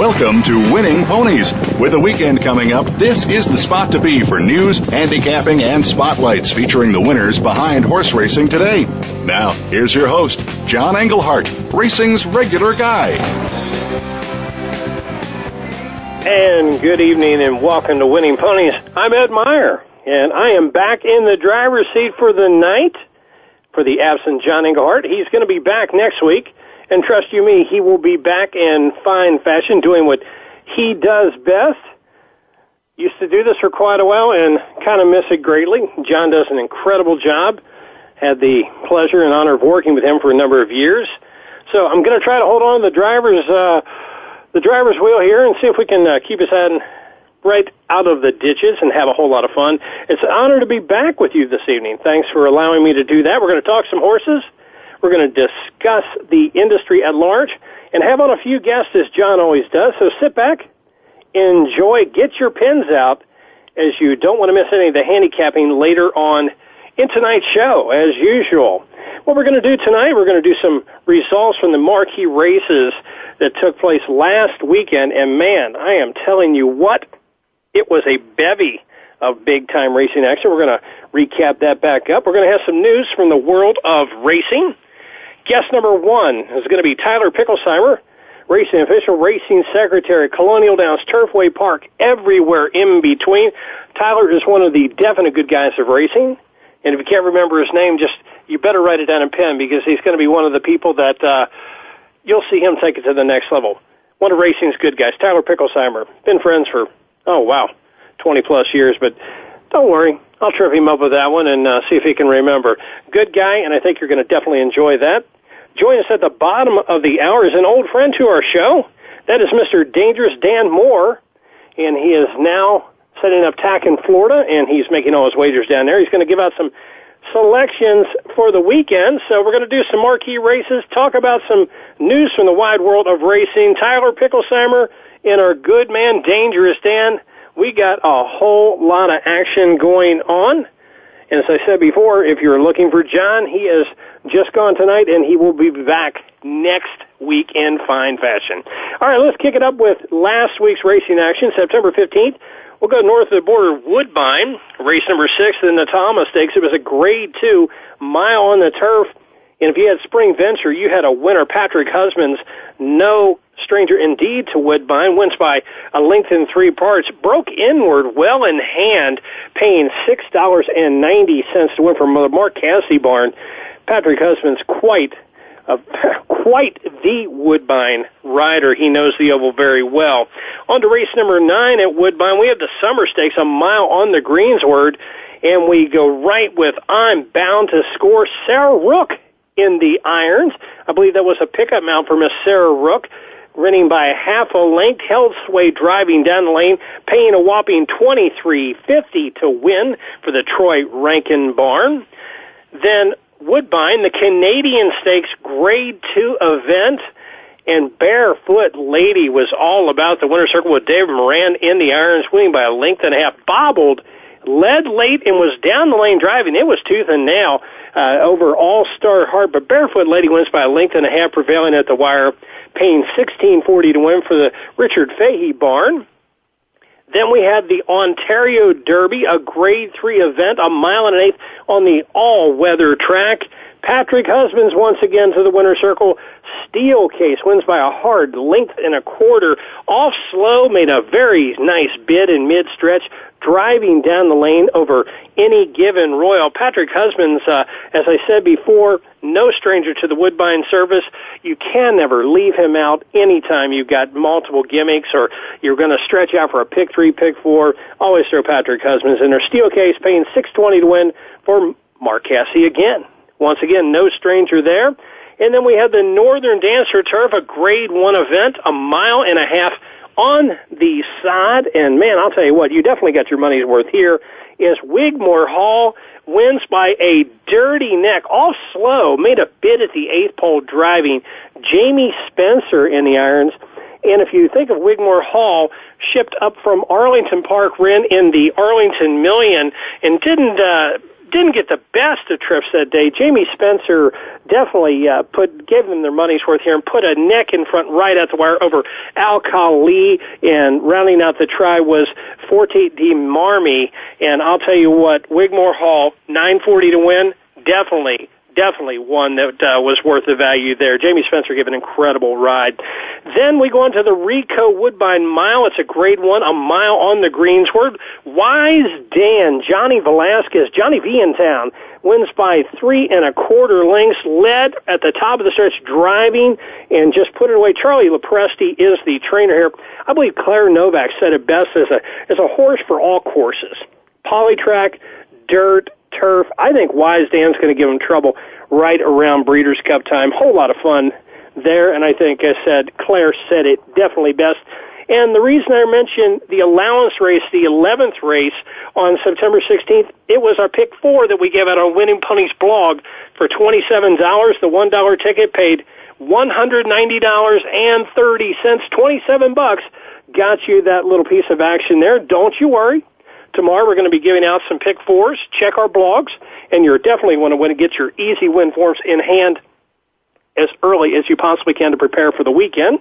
Welcome to Winning Ponies. With the weekend coming up, this is the spot to be for news, handicapping, and spotlights featuring the winners behind horse racing today. Now, here's your host, John Englehart, racing's regular guy. And good evening and welcome to Winning Ponies. I'm Ed Meyer, and I am back in the driver's seat for the night for the absent John Englehart. He's going to be back next week. And trust you me, he will be back in fine fashion doing what he does best. Used to do this for quite a while and kind of miss it greatly. John does an incredible job. Had the pleasure and honor of working with him for a number of years. So I'm going to try to hold on to the driver's, uh, the driver's wheel here and see if we can uh, keep his head right out of the ditches and have a whole lot of fun. It's an honor to be back with you this evening. Thanks for allowing me to do that. We're going to talk some horses. We're going to discuss the industry at large and have on a few guests as John always does. So sit back, enjoy, get your pens out as you don't want to miss any of the handicapping later on in tonight's show as usual. What we're going to do tonight, we're going to do some results from the marquee races that took place last weekend and man, I am telling you what, it was a bevy of big time racing action. We're going to recap that back up. We're going to have some news from the world of racing. Guest number one is going to be Tyler Picklesimer, racing official, racing secretary, Colonial Downs, Turfway Park, everywhere in between. Tyler is one of the definite good guys of racing. And if you can't remember his name, just, you better write it down in pen because he's going to be one of the people that, uh, you'll see him take it to the next level. One of racing's good guys, Tyler Picklesimer. Been friends for, oh wow, 20 plus years, but don't worry. I'll trip him up with that one and uh, see if he can remember. Good guy, and I think you're going to definitely enjoy that. Join us at the bottom of the hour is an old friend to our show. That is Mr. Dangerous Dan Moore, and he is now setting up tack in Florida, and he's making all his wagers down there. He's going to give out some selections for the weekend. So we're going to do some marquee races, talk about some news from the wide world of racing. Tyler Picklesimer and our good man, Dangerous Dan. We got a whole lot of action going on. And as I said before, if you're looking for John, he is just gone tonight and he will be back next week in fine fashion. All right, let's kick it up with last week's racing action, September 15th. We'll go north of the border, Woodbine, race number six the Thomas Stakes. It was a grade two mile on the turf. And if you had Spring Venture, you had a winner, Patrick Husbands, no stranger indeed to Woodbine, wins by a length in three parts, broke inward well in hand, paying $6.90 to win from Mark Casse barn. Patrick Husbands quite quite the Woodbine rider. He knows the oval very well. On to race number nine at Woodbine. We have the Summer Stakes, a mile on the greensward, and we go right with I'm Bound to Score Sarah Rook in the irons. I believe that was a pickup mount for Miss Sarah Rook. Running by a half a length, held sway driving down the lane, paying a whopping twenty three fifty to win for the Troy Rankin barn. Then Woodbine, the Canadian Stakes Grade 2 event, and Barefoot Lady was all about the winner's circle with David Moran in the irons, winning by a length and a half, bobbled, led late, and was down the lane driving. It was tooth and nail uh, over All Star Heart, but Barefoot Lady wins by a length and a half, prevailing at the wire, paying sixteen forty to win for the Richard Fahey barn. Then we had the Ontario Derby, a grade three event, a mile and an eighth on the all-weather track. Patrick Husbands once again to the winner's circle. Steel Case wins by a hard length and a quarter. Off slow, made a very nice bid in mid stretch, driving down the lane over any given Royal. Patrick Husbands, uh, as I said before, no stranger to the Woodbine service. You can never leave him out anytime you've got multiple gimmicks or you're going to stretch out for a pick three, pick four. Always throw Patrick Husbands in there. Steel Case paying 620 to win for Mark Casse again. Once again, no stranger there. And then we had the Northern Dancer Turf, a grade one event, a mile and a half on the side. And man, I'll tell you what, you definitely got your money's worth here. Is Wigmore Hall wins by a dirty neck, all slow, made a bid at the eighth pole driving. Jamie Spencer in the irons. And if you think of Wigmore Hall, shipped up from Arlington Park, ran in the Arlington Million, and didn't uh, didn't get the best of trips that day. Jamie Spencer definitely uh, put gave them their money's worth here and put a neck in front right at the wire over Al Khali. And rounding out the try was Forte Dei Marmi. And I'll tell you what, Wigmore Hall, 940 to win, definitely definitely one that uh, was worth the value there. Jamie Spencer gave an incredible ride. Then we go on to the Ricoh Woodbine Mile. It's a grade one, a mile on the greensward. Wise Dan, Johnny Velazquez, Johnny V in town, wins by three and a quarter lengths, led at the top of the stretch driving and just put it away. Charlie Lopresti is the trainer here. I believe Claire Novak said it best as a, as a horse for all courses. Polytrack, dirt, turf. I think Wise Dan's going to give him trouble right around Breeders' Cup time. Whole lot of fun there, and I think, I said, Claire said it definitely best. And the reason I mentioned the allowance race, the 11th race on September 16th, it was our pick four that we gave out on Winning Ponies blog for $27. The $1 ticket paid $190.30, 27 bucks got you that little piece of action there. Don't you worry. Tomorrow we're going to be giving out some pick fours. Check our blogs, and you're definitely going to want to get your easy win forms in hand as early as you possibly can to prepare for the weekend.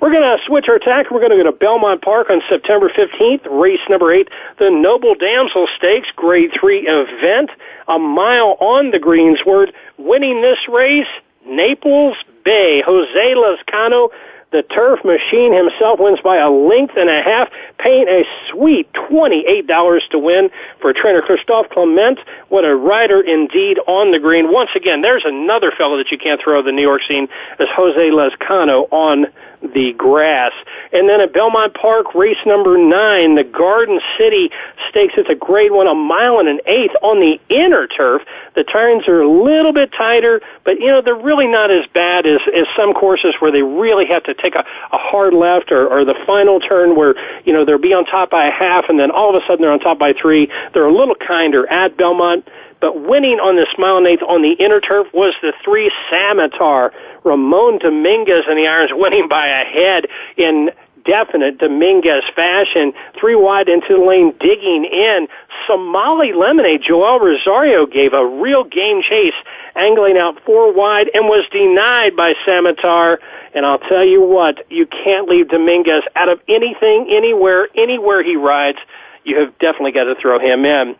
We're going to switch our tack. We're going to go to Belmont Park on September 15th, race number eight, the Noble Damsel Stakes, grade three event, a mile on the greensward. Winning this race, Naples Bay, Jose Lezcano, the turf machine himself wins by a length and a half, paying a sweet $28 to win for trainer Christophe Clement. What a rider indeed on the green. Once again, there's another fellow that you can't throw the New York scene as Jose Lezcano on the grass. And then at Belmont Park, race number nine, the Garden City Stakes. It's a grade one, a mile and an eighth on the inner turf. The turns are a little bit tighter, but you know, they're really not as bad as, as some courses where they really have to take a, a hard left or, or the final turn where, you know, they'll be on top by a half and then all of a sudden they're on top by three. They're a little kinder at Belmont. But winning on this mile and eighth on the inner turf was the three Samitar. Ramon Dominguez and the Irons winning by a head in definite Dominguez fashion. Three wide into the lane, digging in. Somali Lemonade, Joel Rosario gave a real game chase, angling out four wide and was denied by Samitar. And I'll tell you what, you can't leave Dominguez out of anything, anywhere, anywhere he rides. You have definitely got to throw him in.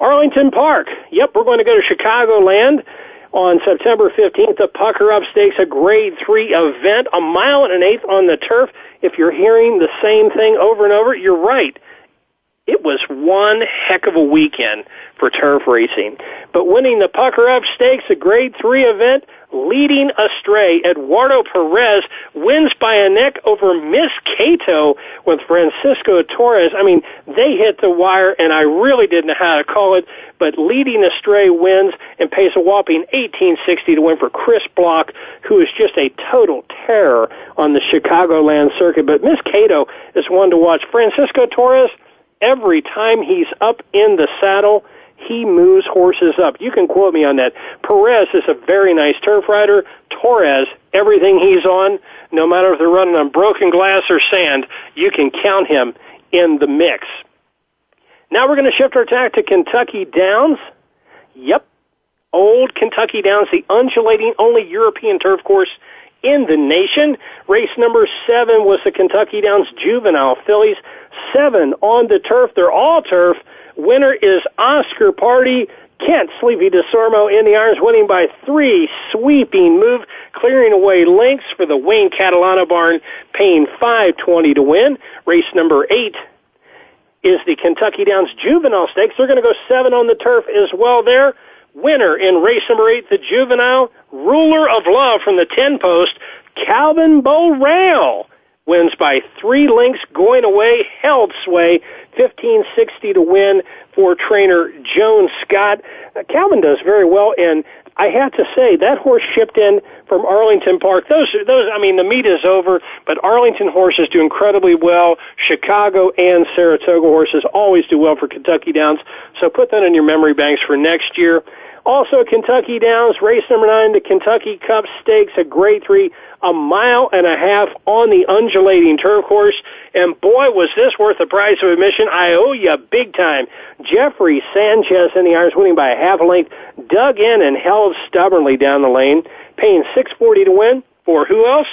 Arlington Park. Yep, we're going to go to Chicagoland on September 15th. The Pucker Up Stakes, a grade three event, a mile and an eighth on the turf. If you're hearing the same thing over and over, you're right. It was one heck of a weekend for turf racing. But winning the Pucker Up Stakes, a grade three event, leading astray, Eduardo Perez wins by a neck over Miss Cato with Francisco Torres. I mean, they hit the wire and I really didn't know how to call it, but leading astray wins and pays a whopping 1860 to win for Chris Block, who is just a total terror on the Chicagoland circuit. But Miss Cato is one to watch. Francisco Torres, every time he's up in the saddle, he moves horses up. You can quote me on that. Perez is a very nice turf rider. Torres, everything he's on, no matter if they're running on broken glass or sand, you can count him in the mix. Now we're going to shift our tack to Kentucky Downs. Yep. Old Kentucky Downs, the undulating only European turf course in the nation. Race number seven was the Kentucky Downs Juvenile Fillies. Seven on the turf. They're all turf. Winner is Oscar Party. Kent Sleepy Desormeaux in the irons, winning by three. Sweeping move, clearing away links for the Wayne Catalano barn, paying 520 to win. Race number eight is the Kentucky Downs Juvenile Stakes. They're going to go seven on the turf as well there. Winner in race number eight, the Juvenile, Ruler of Love from the 10 post, Calvin Borel wins by three lengths going away, held sway, 1560 to win for trainer Joan Scott. Uh, Calvin does very well, and I have to say that horse shipped in from Arlington Park. Those, those, I mean, the meet is over, but Arlington horses do incredibly well. Chicago and Saratoga horses always do well for Kentucky Downs. So put that in your memory banks for next year. Also, Kentucky Downs, race number nine, the Kentucky Cup Stakes, a grade three, a mile and a half on the undulating turf course. And boy, was this worth the price of admission. I owe you big time. Jeffrey Sanchez in the irons, winning by a half a length, dug in and held stubbornly down the lane, paying 640 to win. For who else?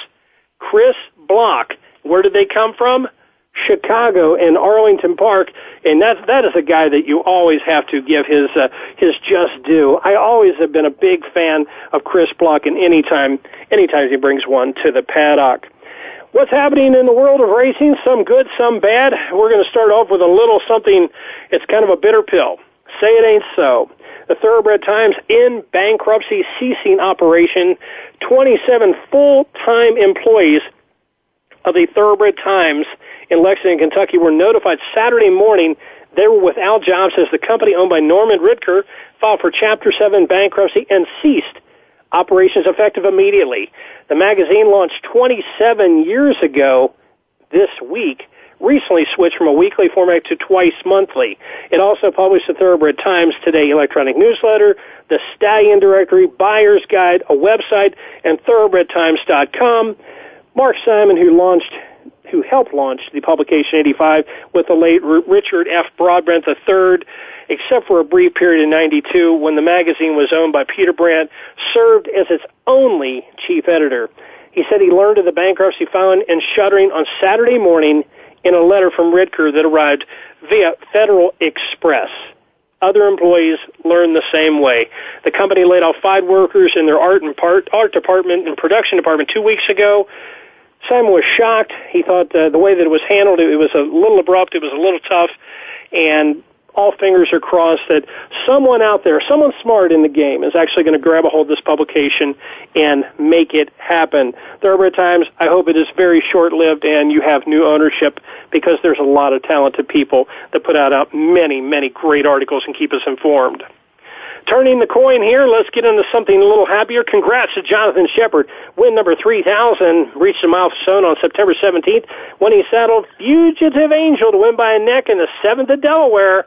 Chris Block. Where did they come from? Chicago and Arlington Park, and that that is a guy that you always have to give his uh, his just due. I always have been a big fan of Chris Block, and anytime anytime he brings one to the paddock. What's happening in the world of racing? Some good, some bad. We're going to start off with a little something. It's kind of a bitter pill. Say it ain't so. The Thoroughbred Times in bankruptcy ceasing operation. 27 full-time employees of the Thoroughbred Times in Lexington, Kentucky were notified Saturday morning they were without jobs as the company owned by Norman Ridker filed for Chapter 7 bankruptcy and ceased operations effective immediately. The magazine launched 27 years ago this week recently switched from a weekly format to twice monthly. It also published the Thoroughbred Times Today electronic newsletter, the Stallion Directory, Buyer's Guide, a website, and thoroughbredtimes.com. Mark Simon, who launched who helped launch the publication 85 with the late Richard F. Broadbent III, except for a brief period in 92 when the magazine was owned by Peter Brant, served as its only chief editor. He said he learned of the bankruptcy filing and shuttering on Saturday morning in a letter from Ridker that arrived via Federal Express. Other employees learned the same way. The company laid off five workers in their art and part, art department and production department two weeks ago. Simon was shocked. He thought uh, the way that it was handled, it was a little abrupt, it was a little tough, and all fingers are crossed that someone out there, someone smart in the game, is actually going to grab a hold of this publication and make it happen. Thoroughbred Times, I hope it is very short-lived and you have new ownership because there's a lot of talented people that put out many, many great articles and keep us informed. Turning the coin here, let's get into something a little happier. Congrats to Jonathan Sheppard. Win number 3000 reached the milestone on September 17th when he saddled Fugitive Angel to win by a neck in the 7th of Delaware.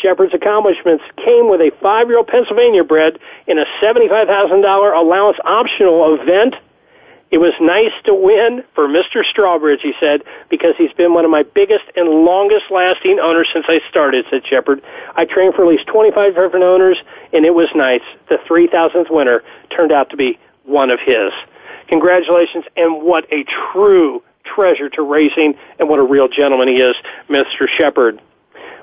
Sheppard's accomplishments came with a five-year-old Pennsylvania bred in a $75,000 allowance optional event it was nice to win for Mr. Strawbridge, he said, because he's been one of my biggest and longest lasting owners since I started, said Sheppard. I trained for at least 25 different owners, and it was nice. The 3,000th winner turned out to be one of his. Congratulations, and what a true treasure to racing, and what a real gentleman he is, Mr. Sheppard.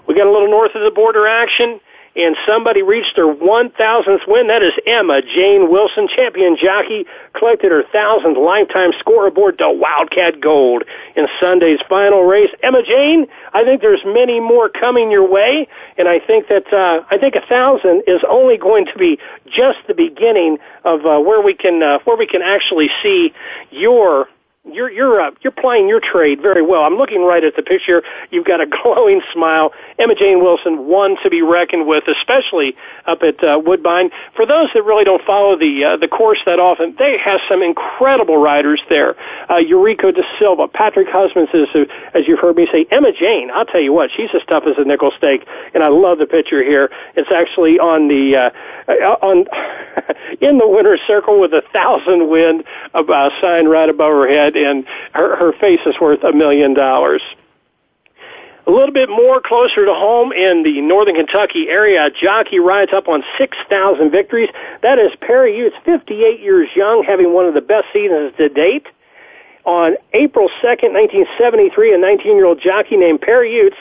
We got a little north of the border action and somebody reached their 1,000th win. That is Emma Jane Wilson, champion jockey, collected her 1,000th lifetime score aboard the Wildcat Gold in Sunday's final race. Emma Jane, I think there's many more coming your way, and I think that uh, I think a thousand is only going to be just the beginning of uh, where we can uh, where we can actually see your you're you're uh, you're playing your trade very well. I'm looking right at the picture. You've got a glowing smile. Emma Jane Wilson, one to be reckoned with, especially up at uh, Woodbine. For those that really don't follow the uh, the course that often, they have some incredible riders there. Uh, Eurico da Silva, Patrick Husbands, as, as you've heard me say. Emma Jane, I'll tell you what, she's as tough as a nickel steak, and I love the picture here. It's actually on the uh, uh on in the winner's circle with a thousand wind uh, sign right above her head and her, her face is worth a million dollars. A little bit more closer to home in the northern Kentucky area, jockey rides up on 6,000 victories. That is Perry Ouzts, 58 years young, having one of the best seasons to date. On April 2nd, 1973, a 19-year-old jockey named Perry Ouzts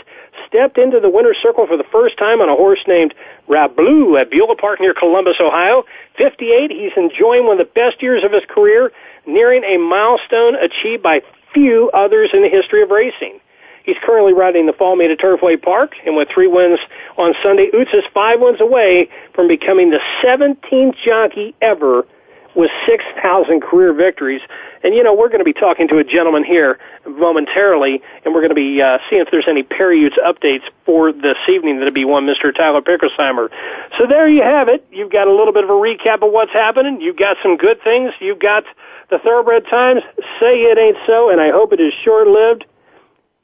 stepped into the winner's circle for the first time on a horse named Rablu at Beulah Park near Columbus, Ohio. 58, he's enjoying one of the best years of his career, nearing a milestone achieved by few others in the history of racing. He's currently riding the fall meet at Turfway Park, and with three wins on Sunday, Ouzts is five wins away from becoming the 17th jockey ever with 6,000 career victories. And you know, we're going to be talking to a gentleman here momentarily, and we're going to be uh, seeing if there's any Perry Ouzts updates for this evening. That'll be one Mr. Tyler Picklesimer. So there you have it. You've got a little bit of a recap of what's happening. You've got some good things. You've got the Thoroughbred Times. Say it ain't so, and I hope it is short-lived.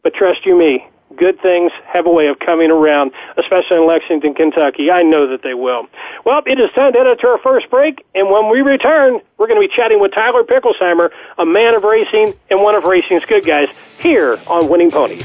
But trust you me, good things have a way of coming around, especially in Lexington, Kentucky. I know that they will. Well, it is time to head to our first break, and when we return, we're going to be chatting with Tyler Picklesimer, a man of racing and one of racing's good guys, here on Winning Ponies.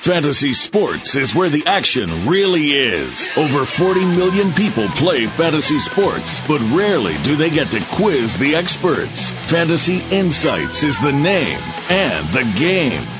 Fantasy sports is where the action really is. Over 40 million people play fantasy sports, but rarely do they get to quiz the experts. Fantasy Insights is the name and the game.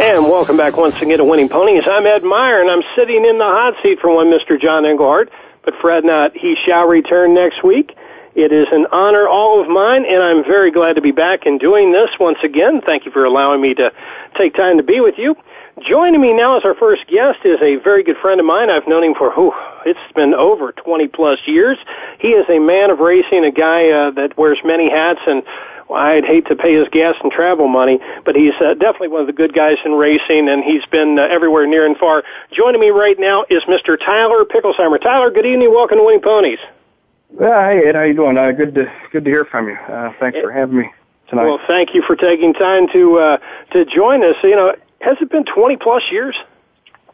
And welcome back once again to Winning Ponies. I'm Ed Meyer, and I'm sitting in the hot seat for one Mr. John Englehart. But Fred not, he shall return next week. It is an honor all of mine, and I'm very glad to be back and doing this once again. Thank you for allowing me to take time to be with you. Joining me now as our first guest is a very good friend of mine. I've known him for, it's been over 20 plus years. He is a man of racing, a guy uh, that wears many hats, and I'd hate to pay his gas and travel money, but he's uh, definitely one of the good guys in racing, and he's been uh, everywhere near and far. Joining me right now is Mr. Tyler Picklesimer. Tyler, good evening. Welcome to Winning Ponies. Yeah, hey Ed, how you doing? Uh, good to good to hear from you. Uh, thanks for having me tonight. Well, thank you for taking time to uh, to join us. You know, has it been 20 plus years?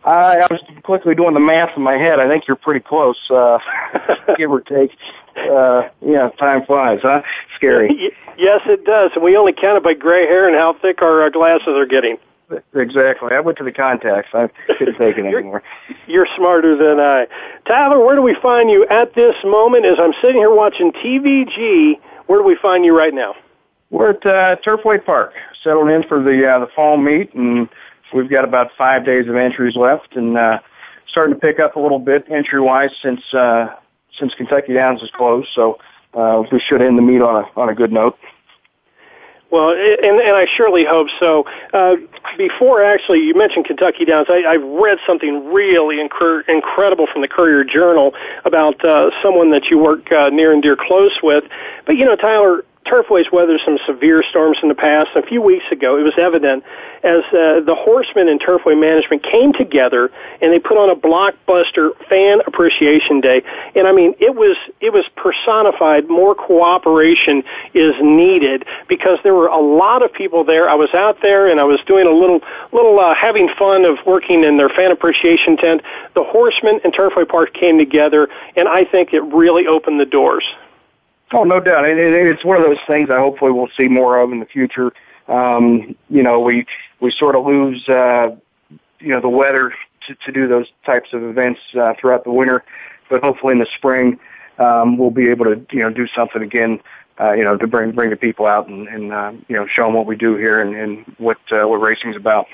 I, I was quickly doing the math in my head. I think you're pretty close, uh, give or take. Uh, yeah, time flies, huh? Scary. yes, it does. And we only count it by gray hair and how thick our uh, glasses are getting. Exactly. I went to the contacts. I couldn't take it anymore. You're smarter than I. Tyler, where do we find you at this moment as I'm sitting here watching TVG? Where do we find you right now? We're at uh, Turfway Park, settled in for the uh, the fall meet, and we've got about five days of entries left, and uh, starting to pick up a little bit entry wise since uh, since Kentucky Downs is closed. So uh, we should end the meet on a on a good note. Well, and, and I surely hope so. Uh, before actually, you mentioned Kentucky Downs. I, I've read something really incre- incredible from the Courier Journal about uh, someone that you work uh, near and dear close with. But you know, Tyler, Turfway's weathered some severe storms in the past. A few weeks ago, it was evident as uh, the Horsemen and Turfway management came together and they put on a blockbuster fan appreciation day. And I mean, it was it was personified. More cooperation is needed because there were a lot of people there. I was out there and I was doing a little little uh, having fun of working in their fan appreciation tent. The Horsemen and Turfway Park came together, and I think it really opened the doors. Oh, no doubt. It, it, it's one of those things I hopefully we'll see more of in the future. Um, you know, we we sort of lose, uh, you know, the weather to, to do those types of events uh, throughout the winter, but hopefully in the spring um, we'll be able to, you know, do something again. Uh, you know, to bring bring the people out and, and uh, you know show them what we do here and, and what uh, what racing's about.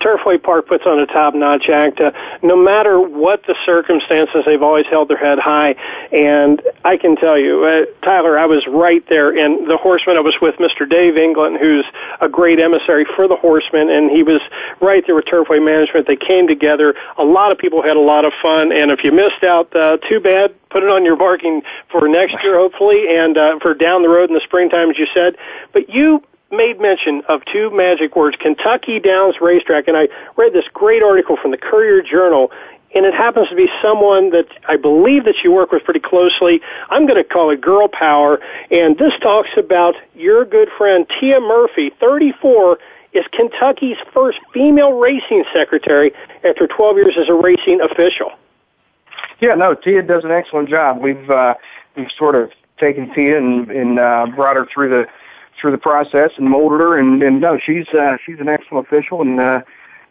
Turfway Park puts on a top-notch act. Uh, no matter what the circumstances, they've always held their head high. And I can tell you, uh, Tyler, I was right there. And the Horsemen, I was with Mr. Dave England, who's a great emissary for the Horsemen, and he was right there with Turfway Management. They came together. A lot of people had a lot of fun. And if you missed out, uh, too bad. Put it on your marking for next year, hopefully, and uh, for down the road in the springtime, as you said. But you made mention of two magic words, Kentucky Downs Racetrack, and I read this great article from the Courier Journal, and it happens to be someone that I believe that you work with pretty closely. I'm going to call it girl power, and this talks about your good friend Tia Murphy, 34, is Kentucky's first female racing secretary after 12 years as a racing official. Yeah, no, Tia does an excellent job. We've uh, we've sort of taken Tia and, and uh, brought her through the through the process and molded her. And, and no, she's uh, she's an excellent official, and uh,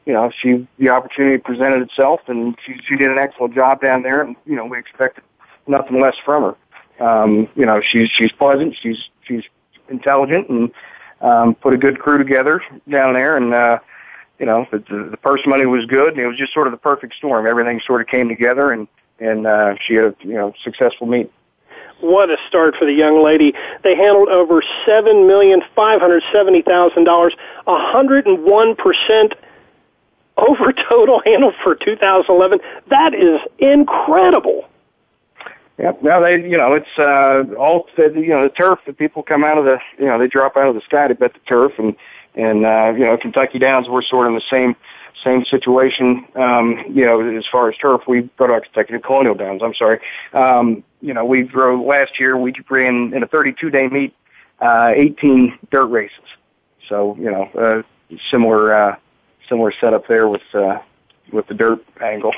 you know, she the opportunity presented itself, and she she did an excellent job down there. And you know, we expected nothing less from her. Um, you know, she's she's pleasant, she's she's intelligent, and um, put a good crew together down there, and. uh you know, the, the, the purse money was good, and it was just sort of the perfect storm. Everything sort of came together, and and uh, she had a you know successful meet. What a start for the young lady. They handled over $7,570,000, 101% over total handled for 2011. That is incredible. Yep. Now they, you know, it's uh, all you know the turf. The people come out of the, you know, they drop out of the sky to bet the turf, and and uh, you know Kentucky Downs. We're sort of in the same same situation. Um, you know, as far as turf, we go to Kentucky Colonial Downs. I'm sorry. Um, you know, we drove last year. We ran in a 32 day meet, uh, 18 dirt races. So you know, uh, similar uh, similar setup there with uh, with the dirt angle.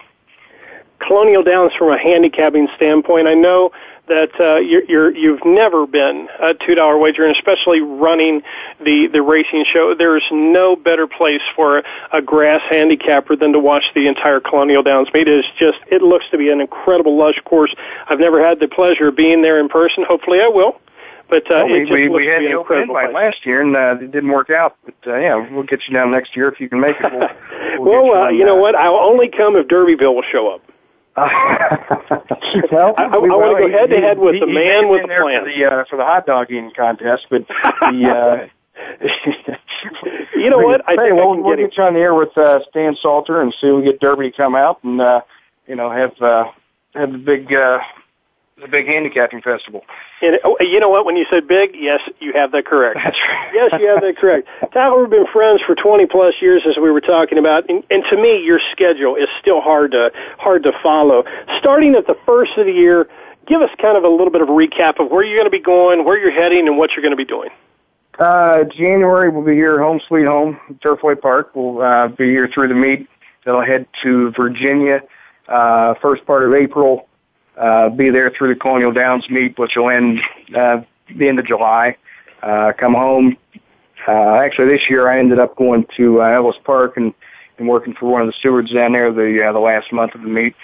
Colonial Downs from a handicapping standpoint. I know that uh, you're, you're, you've never been a two dollar wager, and especially running the the racing show. There's no better place for a, grass handicapper than to watch the entire Colonial Downs meet. It is just it looks to be an incredible lush course. I've never had the pleasure of being there in person. Hopefully, I will. But uh, well, we, we, we had the open invite place. last year, and uh, it didn't work out. But uh, yeah, we'll get you down next year if you can make it. We'll, we'll well, get uh, you know what? I'll only come if Derbyville will show up. well, I, I, I want to go head to head with he, the he man with the plan. for the uh, for the hot dog eating contest, but the. Uh, You know what? I hey, think we'll, we'll get get you on the air with uh, Stan Salter and see if we get Derby to come out and uh, you know have uh, have the big uh, the big handicapping festival. And, oh, you know what? When you said big, yes, you have that correct. That's right. yes, you have that correct. Tyler, we've been friends for 20 plus years, as we were talking about, and, and to me, your schedule is still hard to hard to follow. Starting at the first of the year, give us kind of a little bit of a recap of where you're going to be going, where you're heading, and what you're going to be doing. Uh, January we'll be here, home sweet home, Turfway Park. We'll uh, be here through the meet. Then I'll head to Virginia. Uh, first part of April, uh, be there through the Colonial Downs meet, which will end uh, the end of July. Uh, come home. Uh, actually, this year I ended up going to uh, Ellis Park and, and working for one of the stewards down there the uh, the last month of the meet.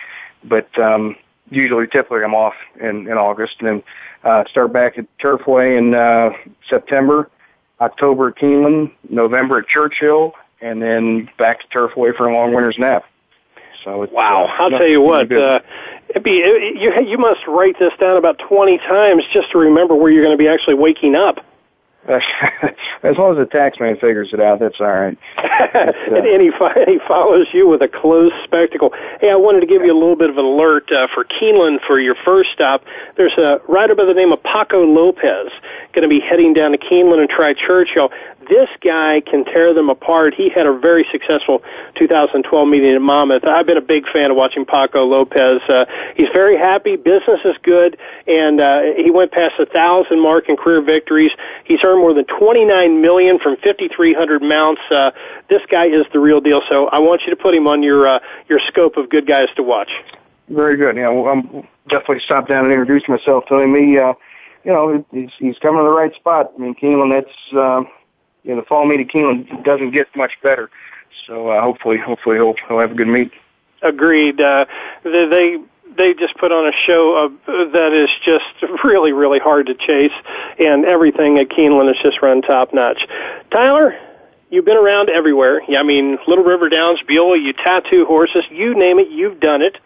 But um, usually, typically, I'm off in, in August, and then uh, start back at Turfway in uh, September. October at Keeneland, November at Churchill, and then back to Turfway for a long winter's nap. So it's, Wow, uh, I'll tell you what. Uh, be it, you. You must write this down about 20 times just to remember where you're going to be actually waking up. as long as the tax man figures it out, that's all right. uh, and, he, he follows you with a closed spectacle. Hey, I wanted to give you a little bit of an alert uh, for Keeneland for your first stop. There's a rider by the name of Paco Lopez going to be heading down to Keeneland and try Churchill this guy can tear them apart. He had a very successful 2012 meeting at Monmouth. I've been a big fan of watching Paco Lopez. Uh, he's very happy. Business is good, and uh, he went past a thousand mark in career victories. He's earned more than 29 million from 5,300 mounts. Uh, this guy is the real deal. So I want you to put him on your uh, your scope of good guys to watch. Very good. Yeah, well, I'm definitely stop down and introduce myself to him. He, uh, you know, he's, he's coming to the right spot. I mean, Keeneland, that's. Uh, you know, the fall meet at Keeneland doesn't get much better. So uh, hopefully, hopefully he'll he'll have a good meet. Agreed. Uh, they, they they just put on a show of, that is just really really hard to chase, and everything at Keeneland is just run top notch. Tyler, you've been around everywhere. Yeah, I mean, Little River Downs, Beulah, you tattoo horses, you name it, you've done it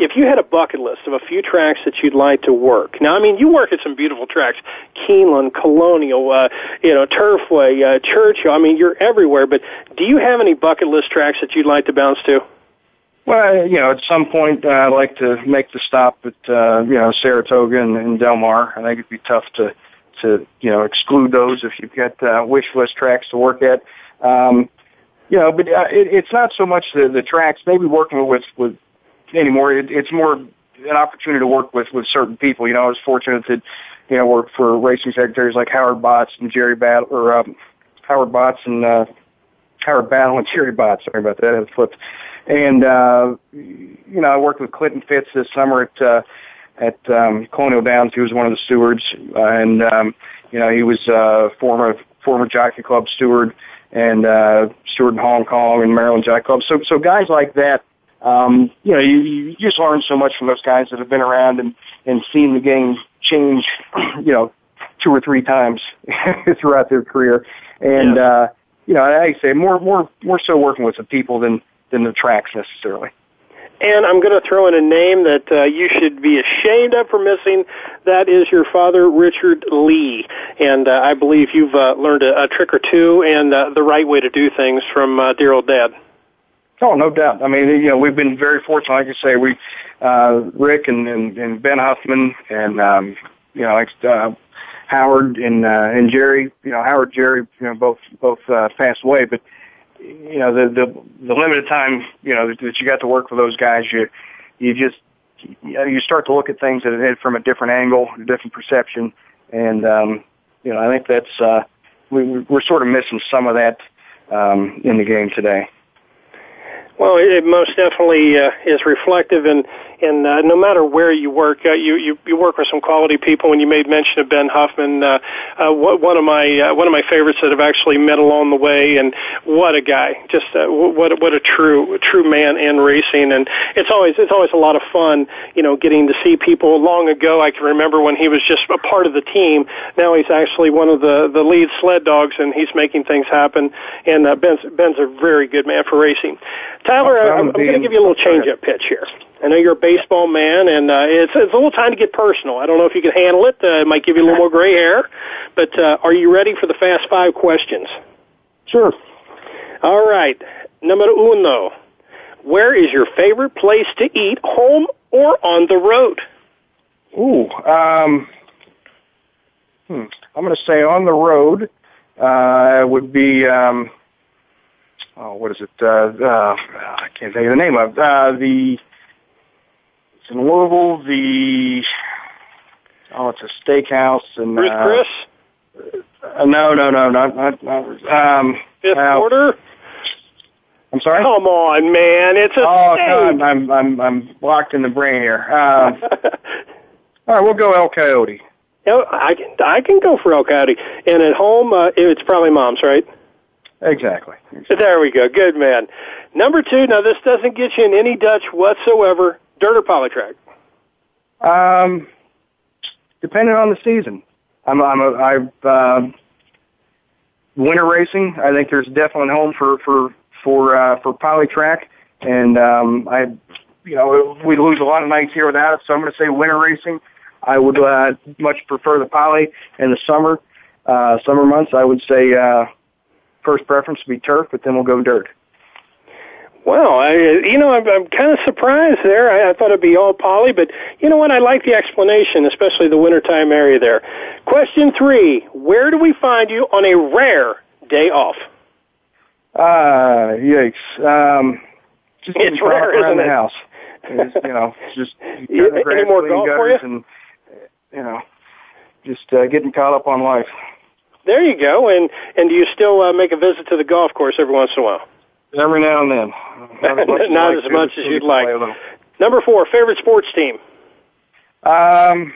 if you had a bucket list of a few tracks that you'd like to work, now I mean you work at some beautiful tracks, Keeneland, Colonial, uh, you know Turfway, uh, Churchill. I mean you're everywhere. But do you have any bucket list tracks that you'd like to bounce to? Well, you know, at some point uh, I'd like to make the stop at uh, you know Saratoga and, and Del Mar. I think it'd be tough to to you know exclude those if you've got uh, wish list tracks to work at. Um, you know, but uh, it, it's not so much the, the tracks. Maybe working with with anymore. It, it's more an opportunity to work with with certain people. You know, I was fortunate to, you know, work for racing secretaries like Howard Botts and Jerry Battle, or um, Howard Botts and uh, Howard Battle and Jerry Botts. Sorry about that, I flipped. And uh, you know, I worked with Clinton Fitz this summer at uh, at um, Colonial Downs. He was one of the stewards, uh, and um, you know, he was uh, former former Jockey Club steward and uh, steward in Hong Kong and Maryland Jockey Club. So so guys like that um, you know, you, you just learn so much from those guys that have been around and, and seen the game change, you know, two or three times throughout their career. And, yeah. uh, you know, I say more, more, more so working with the people than, than the tracks necessarily. And I'm going to throw in a name that uh, you should be ashamed of for missing. That is your father, Richard Lee. And uh, I believe you've uh, learned a, a trick or two and uh, the right way to do things from uh, dear old dad. Oh, no doubt. I mean, you know, we've been very fortunate. Like I say, we, uh, Rick and, and, and Ben Huffman and, um, you know, like, uh, Howard and, uh, and Jerry, you know, Howard, Jerry, you know, both, both, uh, passed away, but, you know, the, the, the limited time, you know, that, that you got to work with those guys, you, you just, you, know, you start to look at things at from a different angle, a different perception. And, um, you know, I think that's, uh, we, we're sort of missing some of that, um, in the game today. Well, it most definitely uh, is reflective, and and uh, no matter where you work, uh, you, you you work with some quality people. When you made mention of Ben Huffman, uh, uh, one of my uh, one of my favorites that I've actually met along the way, and what a guy! Just uh, what what a true true man in racing, and it's always it's always a lot of fun, you know, getting to see people. Long ago, I can remember when he was just a part of the team. Now he's actually one of the the lead sled dogs, and he's making things happen. And uh, Ben's Ben's a very good man for racing. Tyler, I'm, I'm going to give you a little change up pitch here. I know you're a baseball man, and uh, it's it's a little time to get personal. I don't know if you can handle it. Uh, it might give you a little more gray hair, but uh, are you ready for the fast five questions? Sure. All right. Number uno. Where is your favorite place to eat, home or on the road? Ooh, um, hmm, I'm going to say on the road uh, would be. Um, oh, what is it? Uh, uh, I can't think of the name of uh, the in Louisville. The oh, it's a steakhouse and Ruth uh, Chris. Uh, no, no, no, not not. not um, Fifth uh, quarter. I'm sorry. Come on, man! It's a oh steak. God, I'm I'm I'm blocked in the brain here. Uh, all right, we'll go El Coyote. El, I can I can go for El Coyote, and at home uh, it's probably mom's, right? Exactly. exactly. There we go. Good man. Number two. Now this doesn't get you in any Dutch whatsoever. Dirt or poly track? Um, depending on the season. I'm I'm a, I've uh, winter racing. I think there's definitely home for for for uh, for poly track, and um, I, you know, we lose a lot of nights here without it. So I'm going to say winter racing. I would uh, much prefer the poly in the summer. Uh, summer months, I would say uh, first preference would be turf, but then we'll go dirt. Well, I, you know, I'm, I'm kind of surprised there. I, I thought it'd be all poly, but you know what? I like the explanation, especially the wintertime area there. Question three: Where do we find you on a rare day off? Uh, yikes. Um, just it's rare, around the it? house. It's, you know, just Yeah, the grass, any more golf for you? and you know, just uh, getting caught up on life. There you go. And and do you still uh, make a visit to the golf course every once in a while? Every now and then. Not as much as, Not as like much as you'd like. play a little. Number four, favorite sports team. Um,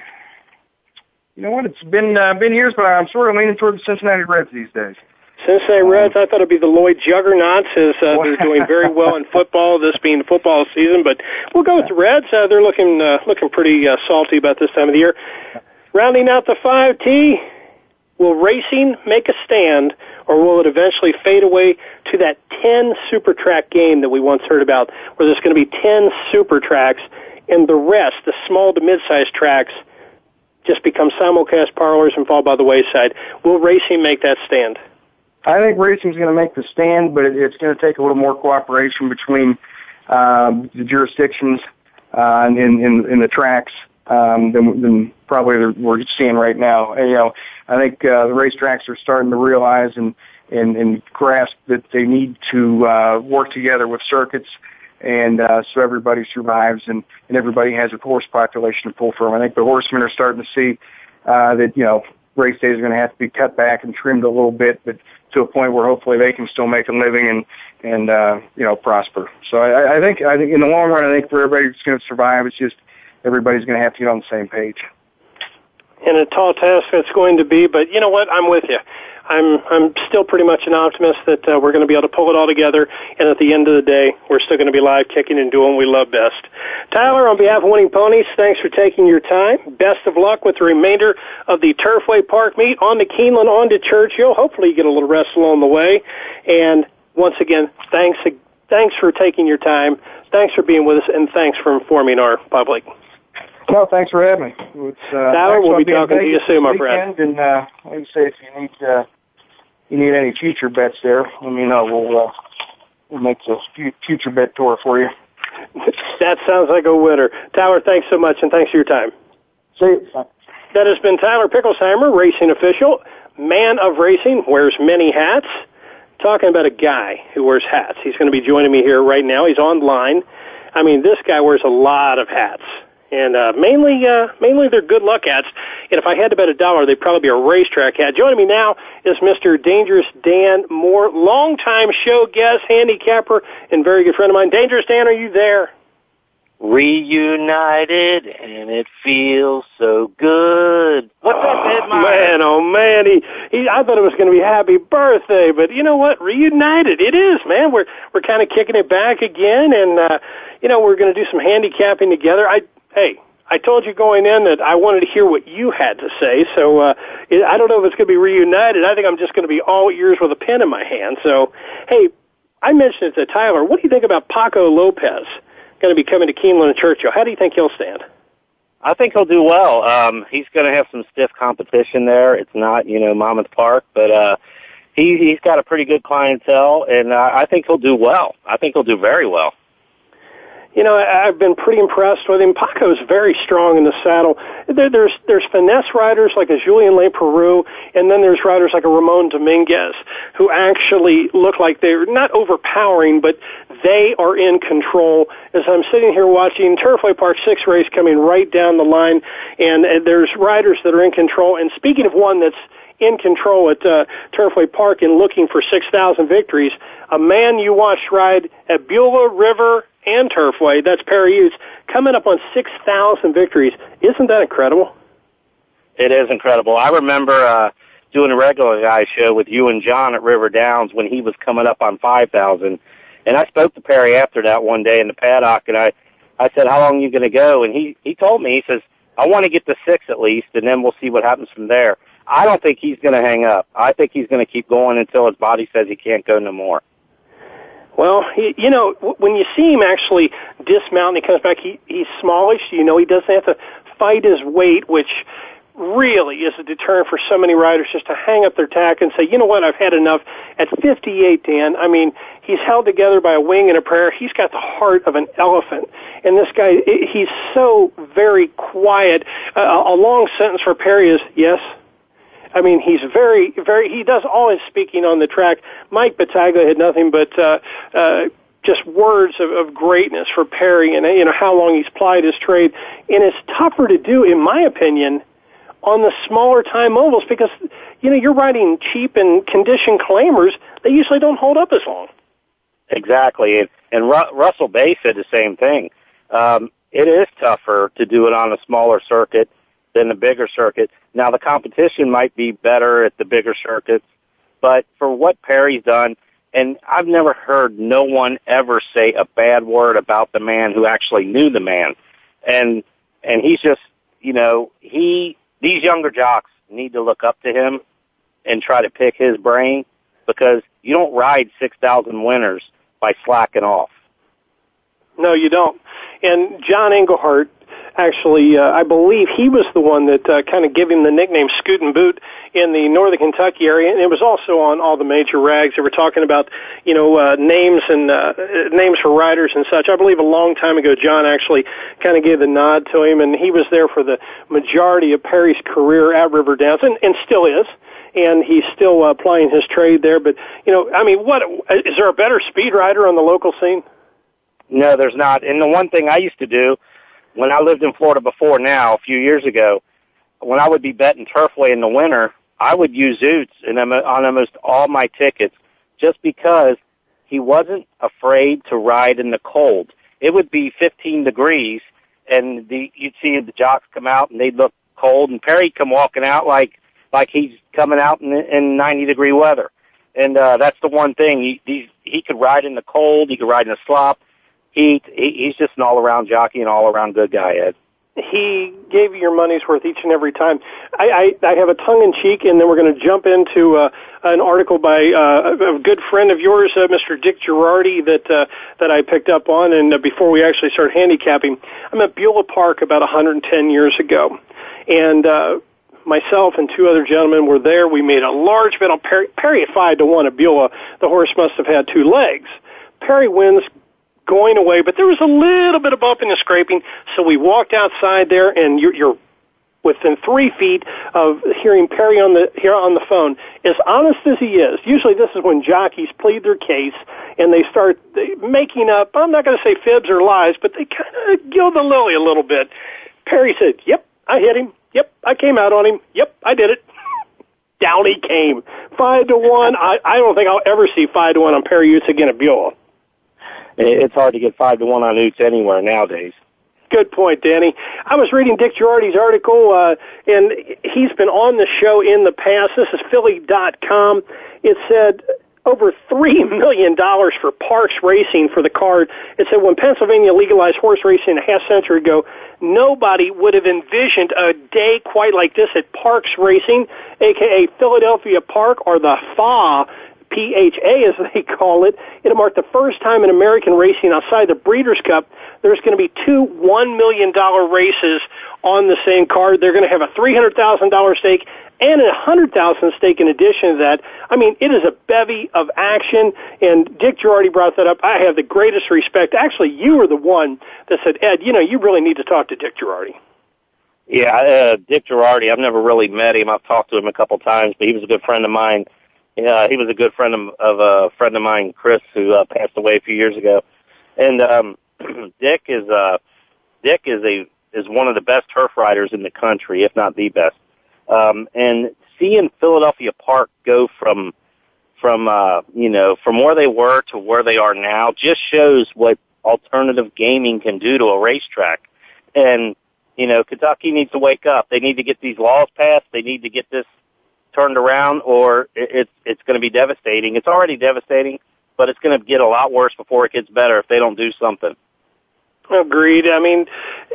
you know what? It's been uh, been years, but I'm sort of leaning toward the Cincinnati Reds these days. Cincinnati Reds, I thought it'd be the Lloyd Juggernauts, as uh, they're doing very well in football. This being football season, but we'll go with the Reds. Uh, they're looking uh, looking pretty uh, salty about this time of the year. Rounding out the five T, will racing make a stand, or will it eventually fade away to that ten super track game that we once heard about, where there's going to be ten super tracks, and the rest, the small to mid-sized tracks, just become simulcast parlors and fall by the wayside. Will racing make that stand? I think racing's going to make the stand, but it's going to take a little more cooperation between um, the jurisdictions uh, in, in in the tracks um, than, than probably we're seeing right now. And, you know, I think uh, the racetracks are starting to realize and and, and grasp that they need to uh, work together with circuits, and uh, so everybody survives and, and everybody has a horse population to pull from. I think the horsemen are starting to see uh, that you know race days are going to have to be cut back and trimmed a little bit, but to a point where hopefully they can still make a living and and uh, you know prosper. So I, I think I think in the long run, I think for everybody that's going to survive, it's just everybody's going to have to get on the same page. and a tall task that's going to be. But you know what? I'm with you. I'm I'm still pretty much an optimist that uh, we're going to be able to pull it all together, and at the end of the day, we're still going to be live, kicking and doing what we love best. Tyler, on behalf of Winning Ponies, thanks for taking your time. Best of luck with the remainder of the Turfway Park meet on to Keeneland, on to Churchill. Hopefully, you get a little rest along the way. And once again, thanks thanks for taking your time. Thanks for being with us, and thanks for informing our public. No, thanks for having me. It's, uh, Tyler, we'll be talking to you soon, my friend. And uh, like I say, if you need uh, you need any future bets there, let me know. We'll uh, we'll make the future bet tour for you. that sounds like a winner. Tyler, thanks so much, and thanks for your time. See you. That has been Tyler Picklesimer, racing official, man of racing, wears many hats. Talking about a guy who wears hats. He's going to be joining me here right now. He's online. I mean, this guy wears a lot of hats, and uh, mainly, uh, mainly they're good luck hats. And if I had to bet a dollar, they'd probably be a racetrack hat. Joining me now is Mr. Dangerous Dan Moore, longtime show guest, handicapper, and very good friend of mine. Dangerous Dan, are you there? reunited and it feels so good. What's up, Oh, Ed Meyer? man, oh man, he, he I thought it was going to be happy birthday, but you know what? Reunited, it is, man. We're we're kind of kicking it back again, and uh, you know we're going to do some handicapping together. I hey. I told you going in that I wanted to hear what you had to say, so uh, I don't know if it's going to be reunited. I think I'm just going to be all ears with a pen in my hand. So, hey, I mentioned it to Tyler. What do you think about Paco Lopez going to be coming to Keeneland and Churchill? How do you think he'll stand? I think he'll do well. Um, he's going to have some stiff competition there. It's not, you know, Monmouth Park, but uh, he he's got a pretty good clientele, and uh, I think he'll do well. I think he'll do very well. You know, I've been pretty impressed with him. Paco's very strong in the saddle. There, there's there's finesse riders like a Julien Leparoux, and then there's riders like a Ramon Dominguez who actually look like they're not overpowering, but they are in control. As I'm sitting here watching Turfway Park Six race coming right down the line, and uh, there's riders that are in control. And speaking of one that's in control at uh, Turfway Park and looking for 6,000 victories, a man you watched ride at Beulah River and Turfway, that's Perry coming up on 6,000 victories. Isn't that incredible? It is incredible. I remember uh, doing a regular guy show with you and John at River Downs when he was coming up on five thousand, and I spoke to Perry after that one day in the paddock, and I I said, "How long are you going to go?" And he he told me he says, "I want to get to six at least, and then we'll see what happens from there." I don't think he's going to hang up. I think he's going to keep going until his body says he can't go no more. Well, he, you know, when you see him actually dismount and he comes back, he, he's smallish. You know, he doesn't have to fight his weight, which really is a deterrent for so many riders just to hang up their tack and say, you know what, I've had enough. At 58, Dan, I mean, he's held together by a wing and a prayer. He's got the heart of an elephant. And this guy, he's so very quiet. Uh, a long sentence for Perry is, yes, I mean, he's very, very. He does all his speaking on the track. Mike Battaglia had nothing but uh, uh, just words of, of greatness for Perry, and you know how long he's plied his trade. And it's tougher to do, in my opinion, on the smaller time ovals because you know you're riding cheap and condition claimers. They usually don't hold up as long. Exactly, and, and Ru- Russell Baze said the same thing. Um, it is tougher to do it on a smaller circuit than the bigger circuit. Now the competition might be better at the bigger circuits, but for what Perry's done, and I've never heard no one ever say a bad word about the man who actually knew the man. And, and he's just, you know, he, these younger jocks need to look up to him and try to pick his brain because you don't ride 6,000 winners by slacking off. No, you don't. And John Englehart actually, uh, I believe he was the one that uh, kind of gave him the nickname Scootin' Boot in the northern Kentucky area, and it was also on all the major rags. They were talking about, you know, uh, names and uh, names for riders and such. I believe a long time ago, John actually kind of gave the nod to him, and he was there for the majority of Perry's career at River Downs, and, and still is and he's still uh, plying his trade there. But you know, I mean, what is there a better speed rider on the local scene? No, there's not. And the one thing I used to do when I lived in Florida before now, a few years ago, when I would be betting Turfway in the winter, I would use Ouzts and on almost all my tickets just because he wasn't afraid to ride in the cold. It would be 15 degrees and the, you'd see the jocks come out and they'd look cold and Perry'd come walking out like, like he's coming out in, in 90 degree weather. And, uh, that's the one thing. He, he, he could ride in the cold. He could ride in the slop he, he he's just an all around jockey and all around good guy, Ed. He gave you your money's worth each and every time. I, I, I have a tongue in cheek, and then we're going to jump into uh, an article by uh, a good friend of yours, uh, Mr. Dick Jerardi, that uh, that I picked up on. And uh, before we actually start handicapping, I'm at Beulah Park about 110 years ago, and uh, myself and two other gentlemen were there. We made a large bet on Perry, Perry at five to one at Beulah. The horse must have had two legs. Perry wins, going away, but there was a little bit of bumping and scraping. So we walked outside there, and you're, you're within three feet of hearing Perry on the here on the phone. As honest as he is, usually this is when jockeys plead their case and they start making up. I'm not going to say fibs or lies, but they kind of gild the lily a little bit. Perry said, "Yep, I hit him. Yep, I came out on him. Yep, I did it." Down he came, five to one. I, I don't think I'll ever see five to one on Perry Ouzts again at Beulah it's hard to get five to one on Ouzts anywhere nowadays. Good point, Danny. I was reading Dick Jerardi's article, uh, and he's been on the show in the past. This is Philly.com. It said over $3 million for Parx Racing for the card. It said when Pennsylvania legalized horse racing a half century ago, nobody would have envisioned a day quite like this at Parx Racing, aka Philadelphia Park or the FA PHA as they call it. It'll mark the first time in American racing outside the Breeders' Cup there's going to be two $1 million races on the same card. They're going to have a $300,000 stake and a 100000 stake in addition to that. I mean, it is a bevy of action, and Dick Jerardi brought that up. I have the greatest respect. Actually, you were the one that said, Ed, you know, you really need to talk to Dick Jerardi. Yeah, uh, Dick Jerardi, I've never really met him. I've talked to him a couple times, but he was a good friend of mine yeah, he was a good friend of, of a friend of mine, Chris, who uh, passed away a few years ago. And um, Dick is uh, Dick is a is one of the best turf riders in the country, if not the best. Um, and seeing Philadelphia Park go from from uh, you know from where they were to where they are now just shows what alternative gaming can do to a racetrack. And you know, Kentucky needs to wake up. They need to get these laws passed. They need to get this turned around or it's it's going to be devastating. It's already devastating, but it's going to get a lot worse before it gets better if they don't do something. Agreed. I mean,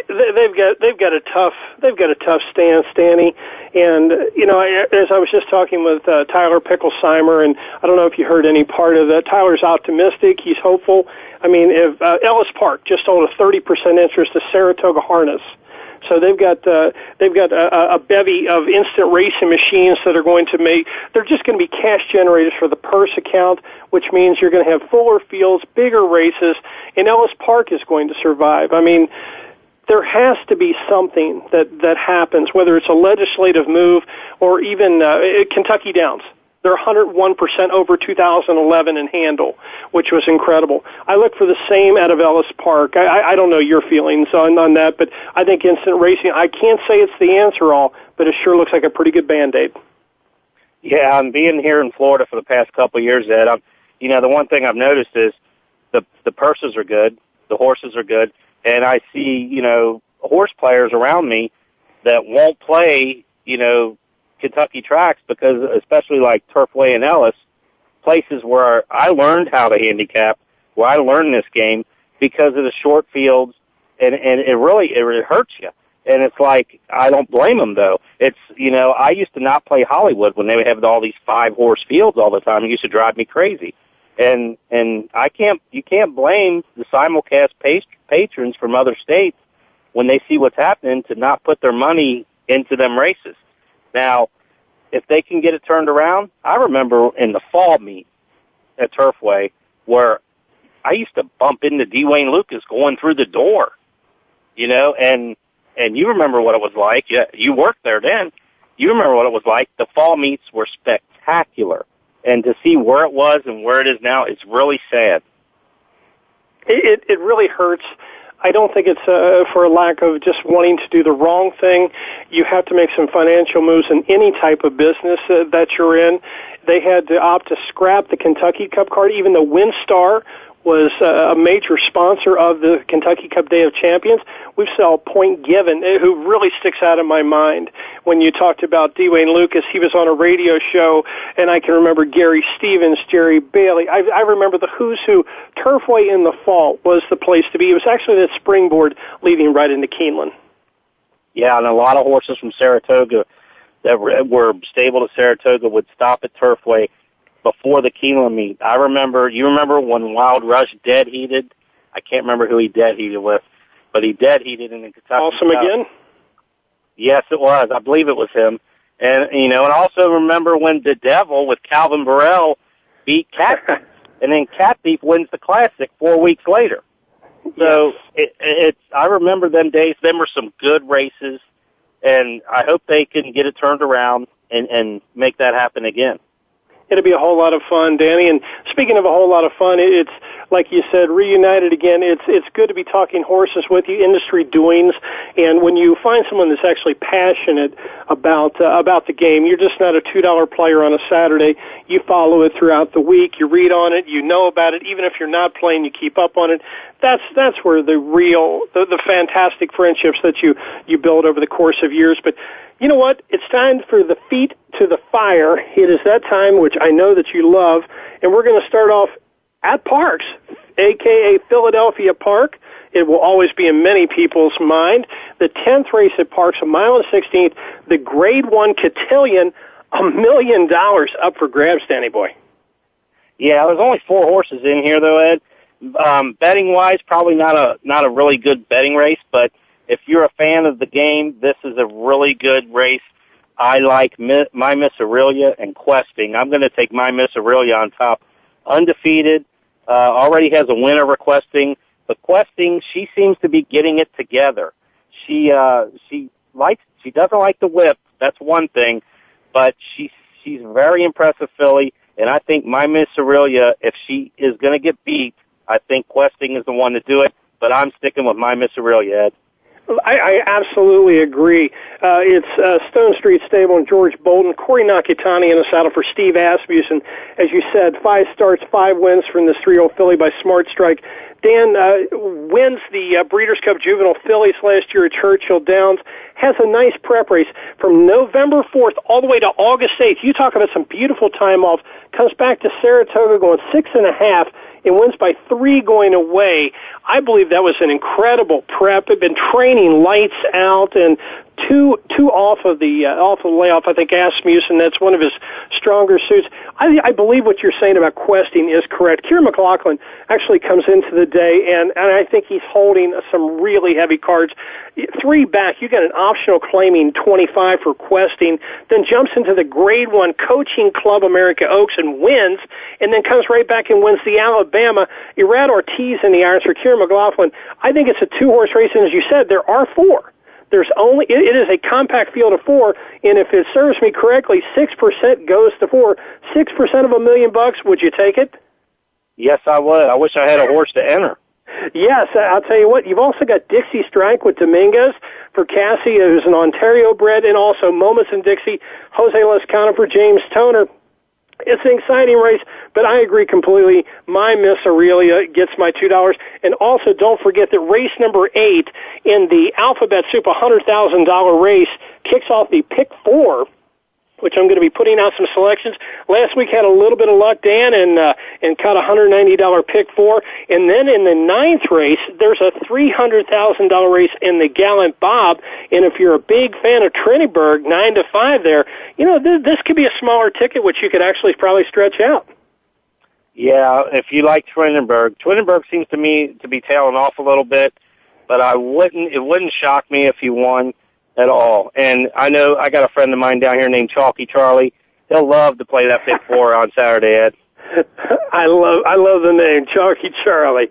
they've got they've got a tough they've got a tough stance, Danny. And you know, as I was just talking with uh, Tyler Picklesimer, and I don't know if you heard any part of that. Tyler's optimistic. He's hopeful. I mean, if uh, Ellis Park just sold a thirty percent interest to Saratoga Harness, So they've got uh, they've got a, a bevy of instant racing machines that are going to make. They're just going to be cash generators for the purse account, which means you're going to have fuller fields, bigger races, and Ellis Park is going to survive. I mean there has to be something that that happens, whether it's a legislative move or even uh, Kentucky Downs. They're 101% over 2011 in handle, which was incredible. I look for the same out of Ellis Park. I, I don't know your feelings on, on that, but I think instant racing, I can't say it's the answer all, but it sure looks like a pretty good band-aid. Yeah, I'm being here in Florida for the past couple of years, Ed. I'm, you know, the one thing I've noticed is the the purses are good, the horses are good, and I see, you know, horse players around me that won't play, you know, Kentucky tracks because especially like Turfway and Ellis, places where I learned how to handicap, where I learned this game because of the short fields and, and it really, it, it hurts you. And it's like, I don't blame them though. It's, you know, I used to not play Hollywood when they would have all these five horse fields all the time. It used to drive me crazy. And, and I can't, you can't blame the simulcast patrons from other states when they see what's happening to not put their money into them races. Now, if they can get it turned around, I remember in the fall meet at Turfway where I used to bump into D. Wayne Lukas going through the door, you know, and, and you remember what it was like. Yeah, you worked there then. You remember what it was like. The fall meets were spectacular. And to see where it was and where it is now, it's really sad. It, it, it really hurts I don't think it's uh, for a lack of just wanting to do the wrong thing. You have to make some financial moves in any type of business uh, that you're in. They had to opt to scrap the Kentucky Cup card. Even the WinStar was a major sponsor of the Kentucky Cup Day of Champions. We saw Point Given, uh, who really sticks out in my mind. When you talked about D. Wayne Lukas, he was on a radio show, and I can remember Gary Stevens, Jerry Bailey. I, I remember the Who's Who. Turfway in the fall was the place to be. It was actually that springboard leading right into Keeneland. Yeah, and a lot of horses from Saratoga that were stable to Saratoga would stop at Turfway before the Keeneland meet. I remember, you remember when Wild Rush dead heated? I can't remember who he dead heated with, but he dead heated in the Kentucky. Awesome Cup. again? Yes, it was. I believe it was him. And, you know, and also remember when the Devil with Calvin Borel beat Cat and then Cat Thief wins the Classic four weeks later. So it, it's, I remember them days. Them were some good races and I hope they can get it turned around and, and make that happen again it'll be a whole lot of fun, Danny. And speaking of a whole lot of fun, it's like you said, reunited again. It's it's good to be talking horses with you, industry doings, and when you find someone that's actually passionate about uh, about the game, you're just not a two dollar player on a Saturday. You follow it throughout the week. You read on it. You know about it. Even if you're not playing, you keep up on it. That's that's where the real the, the fantastic friendships that you you build over the course of years. But you know what? It's time for the feet to the fire. It is that time which I know that you love, and we're going to start off at Parx, aka Philadelphia Park. It will always be in many people's mind. The 10th race at Parx, a mile and 16th, the grade one cotillion, a million dollars up for grabs, Danny boy. Yeah, there's only four horses in here though, Ed. Um, betting wise, probably not a, not a really good betting race, but if you're a fan of the game, this is a really good race. I like my Miss Aurelia and Questing. I'm going to take my Miss Aurelia on top. Undefeated, uh, already has a winner requesting. But Questing, she seems to be getting it together. She, uh, she likes, she doesn't like the whip. That's one thing, but she's, she's very impressive filly. And I think my Miss Aurelia, if she is going to get beat, I think Questing is the one to do it. But I'm sticking with my Miss Aurelia, Ed. I, I absolutely agree. Uh, it's uh, Stone Street Stable and George Bolton, Corey Nakatani in the saddle for Steve Asmussen. As you said, five starts, five wins from this 3-0 filly by Smart Strike. Dan uh, wins the uh, Breeders' Cup Juvenile Fillies last year at Churchill Downs. Has a nice prep race from November 4th all the way to August 8th. You talk about some beautiful time off. Comes back to Saratoga going six and a half and wins by three going away. I believe that was an incredible prep. Had been training lights out and two two off of the uh, off of the layoff. I think Asmussen that's one of his stronger suits. I, I believe what you're saying about questing is correct. Kiaran McLaughlin actually comes into the day, and and I think he's holding some really heavy cards. Three back, you got an optional claiming 25 for questing, then jumps into the Grade One Coaching Club America Oaks and wins, and then comes right back and wins the Alabama. Irad Ortiz in the irons for Kiaran McLaughlin. I think it's a two horse race, and as you said, there are four. There's only it, it is a compact field of four, and if it serves me correctly, six percent goes to four. Six percent of a million bucks. Would you take it? Yes, I would. I wish I had a horse to enter. Yes, I'll tell you what. You've also got Dixie Strike with Dominguez for Casse, who's an Ontario bred, and also Moments in Dixie, Jose Lezcano for James Toner. It's an exciting race, but I agree completely. My Miss Aurelia gets my two dollars, and also don't forget that race number eight in the Alphabet Soup a hundred thousand dollar race kicks off the pick four which I'm going to be putting out some selections. Last week had a little bit of luck, Dan, and uh, and caught a hundred ninety dollar pick four. And then in the ninth race, there's a three hundred thousand dollar race in the Gallant Bob. And if you're a big fan of Trinniberg, nine to five there, you know th- this could be a smaller ticket, which you could actually probably stretch out. Yeah, if you like Trinniberg, Trinniberg seems to me to be tailing off a little bit, but I wouldn't. It wouldn't shock me if he won at all. And I know I got a friend of mine down here named Chalky Charlie. He'll love to play that pick four on Saturday, Ed. I love I love the name Chalky Charlie.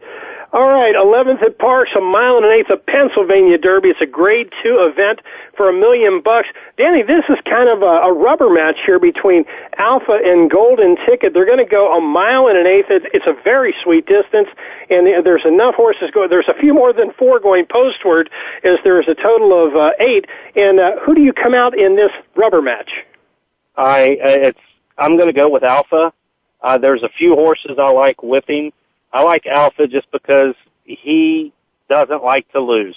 All right, 11th at Parx, a mile and an eighth of Pennsylvania Derby. It's a grade two event for a million bucks. Danny, this is kind of a, a rubber match here between Alpha and Golden Ticket. They're going to go a mile and an eighth. It's a very sweet distance, and there's enough horses going. There's a few more than four going postward, as there's a total of uh, eight. And uh, who do you come out in this rubber match? I uh, it's I'm going to go with Alpha. Uh, there's a few horses I like whipping. I like Alpha just because he doesn't like to lose.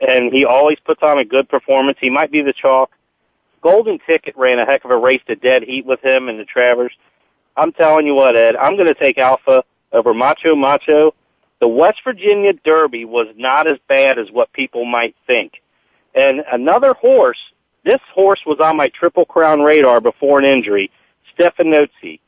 And he always puts on a good performance. He might be the chalk. Golden Ticket ran a heck of a race to dead heat with him in the Travers. I'm telling you what, Ed, I'm going to take Alpha over Macho Macho. The West Virginia Derby was not as bad as what people might think. And another horse, this horse was on my Triple Crown radar before an injury, Stephanoatsi.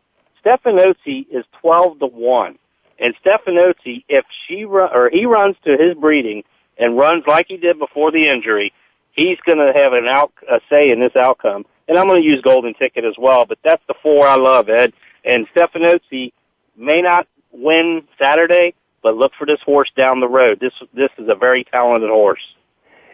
Stephanoatsi is 12 to 1. And Stephanoatsi, if she run, or he runs to his breeding and runs like he did before the injury, he's going to have an out a say in this outcome. And I'm going to use Golden Ticket as well. But that's the four I love, Ed. And Stephanoatsi may not win Saturday, but look for this horse down the road. This this is a very talented horse.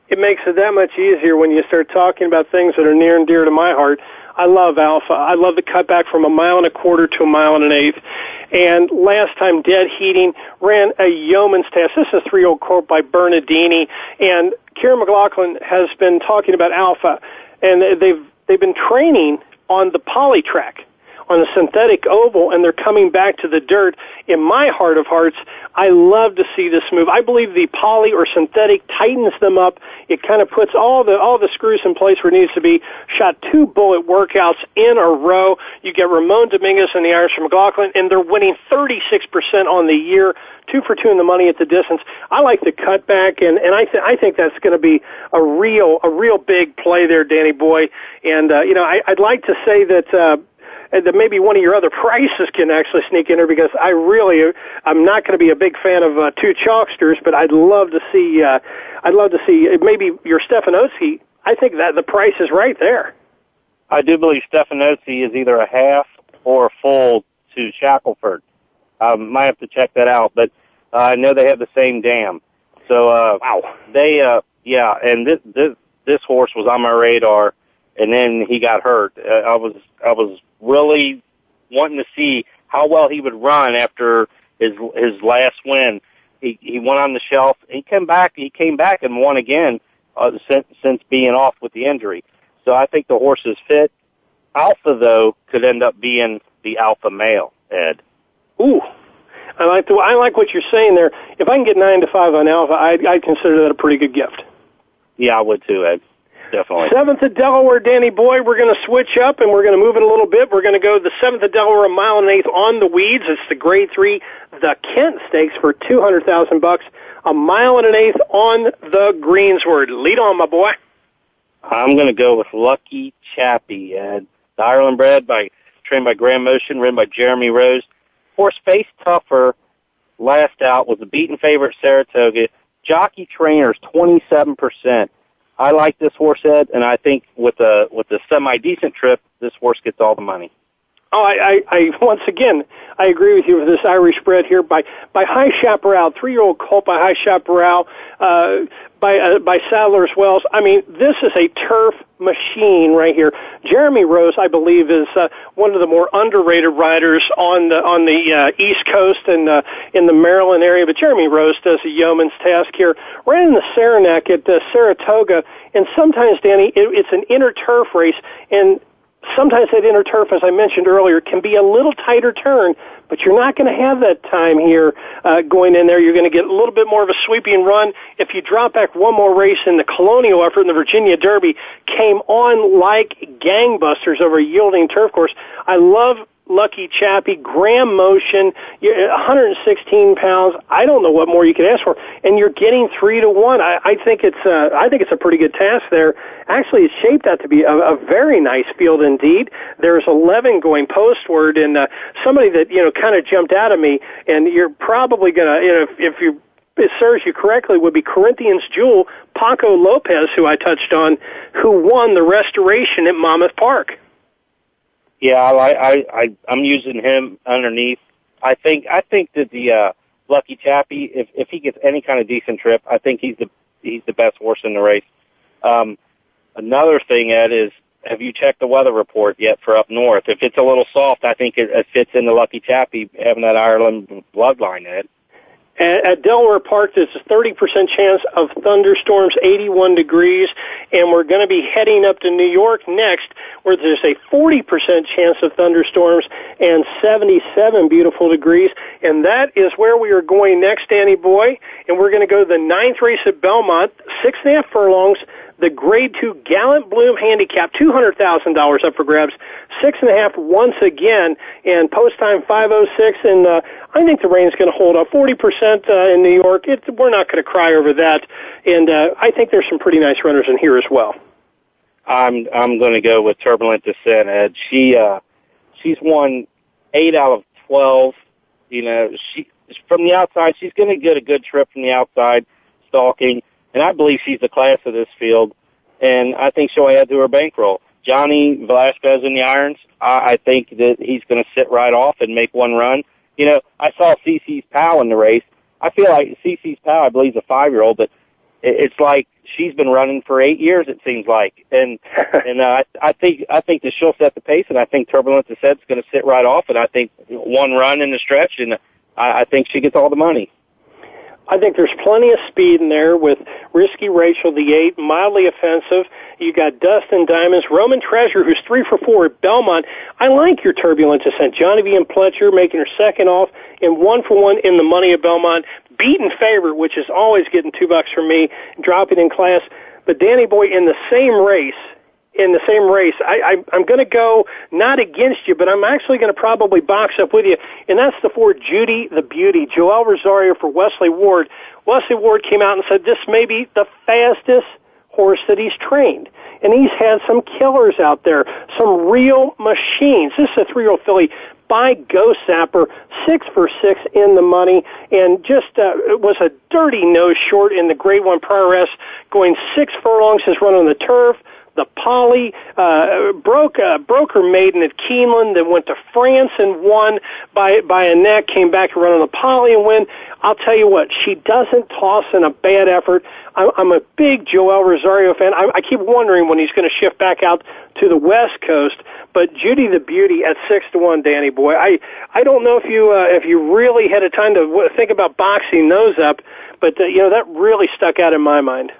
It makes it that much easier when you start talking about things that are near and dear to my heart. I love Alpha. I love the cutback from a mile and a quarter to a mile and an eighth. And last time, Dead Heating ran a yeoman's test. This is a three-year-old quote by Bernardini. And Kiaran McLaughlin has been talking about Alpha, and they've they've been training on the poly track on a synthetic oval and they're coming back to the dirt. In my heart of hearts, I love to see this move. I believe the poly or synthetic tightens them up. It kind of puts all the all the screws in place where it needs to be. Shot two bullet workouts in a row. You get Ramon Dominguez and the Irish McLaughlin, and they're winning 36% on the year two for two in the money at the distance. I like the cutback, and and I th- I think that's going to be a real a real big play there, Danny Boy. And uh, you know I, I'd like to say that uh, that maybe one of your other prices can actually sneak in there because I really I'm not going to be a big fan of uh, two chalksters, but I'd love to see uh, I'd love to see maybe your Stephanoatsi. I think that the price is right there. I do believe Stephanoatsi is either a half or a full to Shackleford. I um, might have to check that out, but uh, I know they have the same dam. So uh, wow, they uh, yeah, and this this this horse was on my radar, and then he got hurt. Uh, I was I was really wanting to see how well he would run after his his last win. He he went on the shelf. He came back. He came back and won again uh, since since being off with the injury. So I think the horse is fit. Alpha though could end up being the alpha male. Ed. Ooh, I like the I like what you're saying there. If I can get nine to five on Alpha, I'd, I'd consider that a pretty good gift. Yeah, I would too, Ed definitely. Seventh of Delaware, Danny Boy. We're going to switch up and we're going to move it a little bit. We're going to go the seventh of Delaware, a mile and eighth on the weeds. It's the grade three, the Kent Stakes for two hundred thousand bucks. A mile and an eighth on the Greensward. Lead on, my boy. I'm going to go with Lucky Chappie. The Ireland bred by trained by Graham Motion, ridden by Jeremy Rose. Horse face tougher. Last out was the beaten favorite at Saratoga. Jockey trainers 27%. I like this horse, Ed, and I think with a with a semi decent trip, this horse gets all the money. Oh, I, I, I once again I agree with you with this Irish bred here by by High Chaparral, three year old colt by High Chaparral, uh, by uh, by Sadler's Wells. I mean, this is a turf machine right here. Jeremy Rose, I believe, is uh, one of the more underrated riders on the on the uh, East Coast and uh, in the Maryland area. But Jeremy Rose does a yeoman's task here. Ran in the Saranac at uh, Saratoga, and sometimes, Danny, it, it's an inner turf race, and sometimes that inner turf, as I mentioned earlier, can be a little tighter turn, but you're not going to have that time here uh, going in there. You're going to get a little bit more of a sweeping run. If you drop back one more race in the Colonial effort in the Virginia Derby, came on like gangbusters over a yielding turf course. I love Lucky Chappie, Graham Motion, 116 pounds. I don't know what more you could ask for, and you're getting three to one. I, I think it's uh, I think it's a pretty good task there. Actually, it's shaped out to be a, a very nice field indeed. There's 11 going postward, and uh, somebody that you know kind of jumped out at me, and you're probably gonna you know if, if you it serves you correctly, would be Corinthians Jewel, Paco Lopez, who I touched on, who won the restoration at Monmouth Park. Yeah, I, I, I, I'm using him underneath. I think, I think that the, uh, Lucky Chappie, if, if he gets any kind of decent trip, I think he's the, he's the best horse in the race. Um, another thing, Ed, is have you checked the weather report yet for up north? If it's a little soft, I think it, it fits in the Lucky Chappie having that Ireland bloodline, Ed. At Delaware Park, there's a 30% chance of thunderstorms, 81 degrees, and we're going to be heading up to New York next, where there's a 40% chance of thunderstorms and 77 beautiful degrees. And that is where we are going next, Danny Boy. And we're going to go to the ninth race at Belmont, six and a half furlongs, the grade two Gallant Bloom handicap, $200,000 up for grabs, six and a half once again, and post time 506, and uh, I think the rain's going to hold up 40% uh, in New York. It, we're not going to cry over that, and uh, I think there's some pretty nice runners in here as well. I'm I'm going to go with Turbulent Descent. Ed. She uh, she's won eight out of twelve. You know, she from the outside, she's going to get a good trip from the outside, stalking and I believe she's the class of this field, and I think she'll add to her bankroll. Johnny Velazquez in the irons, I, I think that he's going to sit right off and make one run. You know, I saw CC's pal in the race. I feel like CC's pal, I believe, is a five-year-old, but it's like she's been running for eight years. It seems like, and and uh, I, I think I think that she'll set the pace, and I think Turbulence Descent's going to sit right off, and I think one run in the stretch, and I, I think she gets all the money. I think there's plenty of speed in there with Risky Rachel, the eight, mildly offensive. You got Dustin Diamonds, Roman Treasure, who's three for four at Belmont. I like your turbulent descent. Johnny V. and Pletcher making her second off and one for one in the money at Belmont. Beaten favorite, which is always getting two bucks from me, dropping in class. But Danny Boy in the same race, in the same race. I, I, I'm going to go not against you, but I'm actually going to probably box up with you, and that's the four Judy the Beauty, Joel Rosario for Wesley Ward. Wesley Ward came out and said this may be the fastest horse that he's trained. And he's had some killers out there, some real machines. This is a three-year-old filly by Ghostzapper, six for six in the money, and just uh, it was a dirty nose short in the Grade One Prioress, going six furlongs. His run on the turf the Poly, uh, broke uh, broke her maiden at Keeneland, then went to France and won by by a neck. Came back to run on the Poly and win. I'll tell you what, she doesn't toss in a bad effort. I'm, I'm a big Joel Rosario fan. I, I keep wondering when he's going to shift back out to the West Coast. But Judy the Beauty at six to one, Danny boy. I I don't know if you uh, if you really had a time to think about boxing those up, but uh, you know that really stuck out in my mind.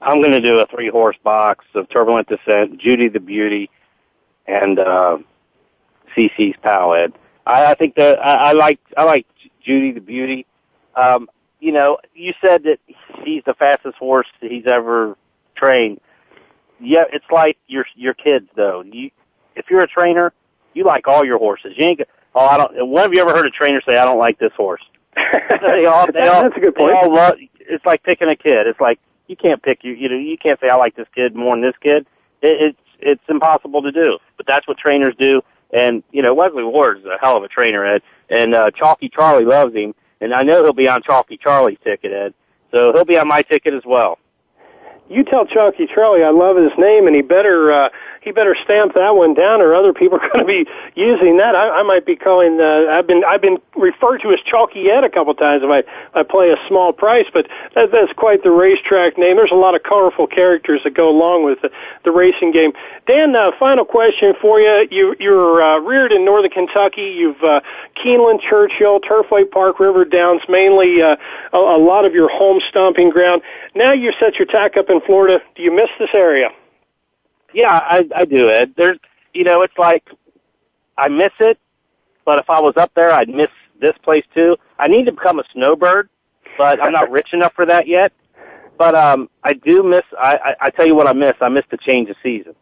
I'm going to do a three horse box of Turbulent Descent, Judy the Beauty, and uh, CC's Palad. I, I think that I, I like I like Judy the Beauty. Um, you know, you said that he's the fastest horse he's ever trained. Yeah, it's like your your kids though. You, if you're a trainer, you like all your horses. You ain't. Oh, I don't. When have you ever heard a trainer say, "I don't like this horse"? they all, they all, That's a good point. They all love, it's like picking a kid. It's like you can't pick you you know you can't say I like this kid more than this kid. It, it's it's impossible to do, but that's what trainers do. And you know Wesley Ward's a hell of a trainer, Ed, and uh, Chalky Charlie loves him, and I know he'll be on Chalky Charlie's ticket, Ed. So he'll be on my ticket as well. You tell Chalky Charlie I love his name, and he better uh, he better stamp that one down, or other people are going to be using that. I, I might be calling. Uh, I've been I've been referred to as Chalky Ed a couple times if I I play a small price, but that, that's quite the racetrack name. There's a lot of colorful characters that go along with the, the racing game. Dan, uh, final question for you. You you're uh, reared in northern Kentucky. You've uh, Keeneland, Churchill, Turfway Park, River Downs, mainly uh, a, a lot of your home stomping ground. Now you set your tack up in Florida. Do you miss this area? Yeah, I, I do, Ed. There's, you know, it's like I miss it, but if I was up there, I'd miss this place too. I need to become a snowbird, but I'm not rich enough for that yet. But um, I do miss. I, I, I tell you what, I miss. I miss the change of season,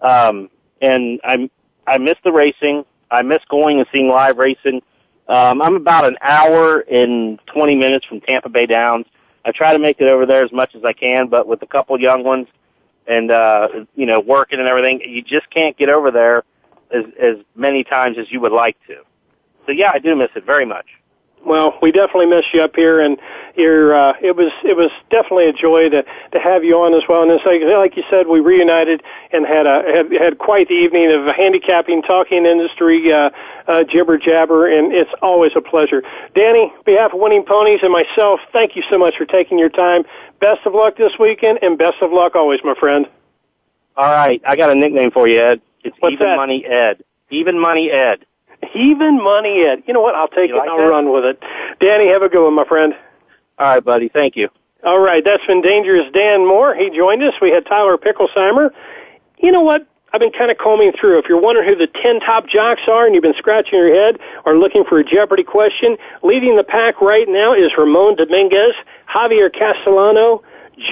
um, and I I miss the racing. I miss going and seeing live racing. Um, I'm about an hour and 20 minutes from Tampa Bay Downs. I try to make it over there as much as I can, but with a couple young ones, and uh you know working and everything you just can't get over there as as many times as you would like to. So yeah i do miss it very much well, we definitely miss you up here, and you're, uh, it was it was definitely a joy to to have you on as well. And it's like like you said, we reunited and had a had, had quite the evening of handicapping, talking industry, uh, uh, jibber jabber, and it's always a pleasure. Danny, on behalf of Winning Ponies and myself, thank you so much for taking your time. Best of luck this weekend, and best of luck always, my friend. All right, I got a nickname for you, Ed. It's What's Even that? Money Ed. Even Money Ed. Even money, Ed. You know what? I'll take You it. like and I'll that? run with it. Danny, have a good one, my friend. All right, buddy. Thank you. All right, that's been Dangerous Dan Moore. He joined us. We had Tyler Picklesimer. You know what? I've been kind of combing through. If you're wondering who the 10 top jocks are and you've been scratching your head or looking for a Jeopardy question, leading the pack right now is Ramon Dominguez, Javier Castellano,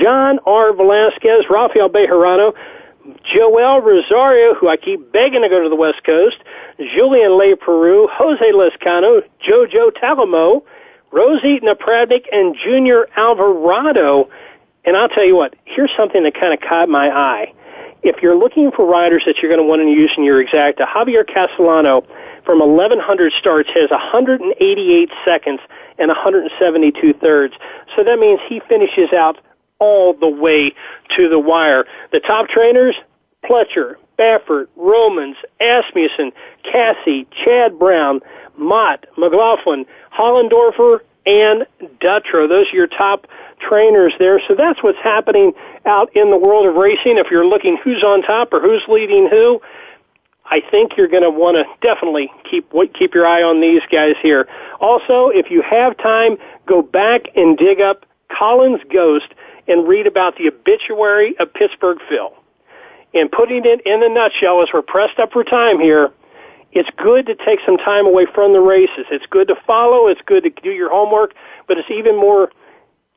John R. Velazquez, Rafael Bejarano, Joel Rosario, who I keep begging to go to the West Coast, Julien Leparoux, Jose Lezcano, Jojo Talamo, Rosie Napravnik, and Junior Alvarado. And I'll tell you what, here's something that kind of caught my eye. If you're looking for riders that you're going to want to use in your exacta, uh, Javier Castellano from 1100 starts has 188 seconds and 172 thirds. So that means he finishes out all the way to the wire. The top trainers, Pletcher, Baffert, Romans, Asmussen, Casse, Chad Brown, Mott, McLaughlin, Hollendorfer, and Dutrow. Those are your top trainers there. So that's what's happening out in the world of racing. If you're looking who's on top or who's leading who, I think you're going to want to definitely keep keep your eye on these guys here. Also, if you have time, go back and dig up Colin's Ghost and read about the obituary of Pittsburgh Phil. And putting it in a nutshell, as we're pressed up for time here, it's good to take some time away from the races. It's good to follow. It's good to do your homework, but it's even more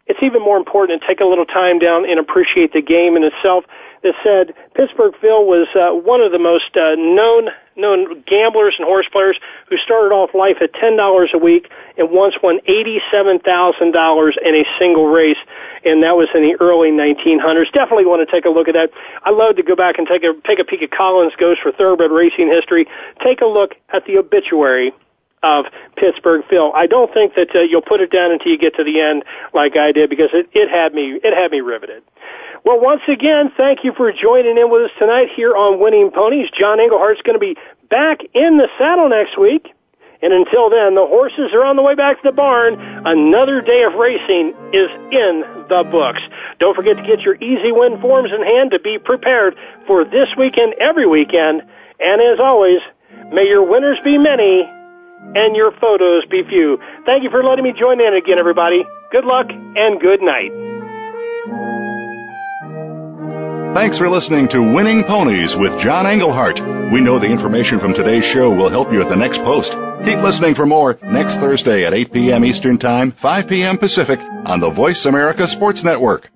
it's even more important to take a little time down and appreciate the game in itself. That said, Pittsburgh Phil was uh, one of the most uh, known known gamblers and horse players who started off life at ten dollars a week and once won eighty seven thousand dollars in a single race, and that was in the early nineteen hundreds. Definitely want to take a look at that. I love to go back and take a take a peek at Colin's Ghost for thoroughbred racing history. Take a look at the obituary of Pittsburgh Phil. I don't think that uh, you'll put it down until you get to the end like I did because it, it had me it had me riveted. Well, once again, thank you for joining in with us tonight here on Winning Ponies. John Englehart's going to be back in the saddle next week. And until then, the horses are on the way back to the barn. Another day of racing is in the books. Don't forget to get your easy win forms in hand to be prepared for this weekend, every weekend. And as always, may your winners be many and your photos be few. Thank you for letting me join in again, everybody. Good luck and good night. Thanks for listening to Winning Ponies with John Englehart. We know the information from today's show will help you at the next post. Keep listening for more next Thursday at 8 p.m. Eastern Time, 5 p.m. Pacific on the Voice America Sports Network.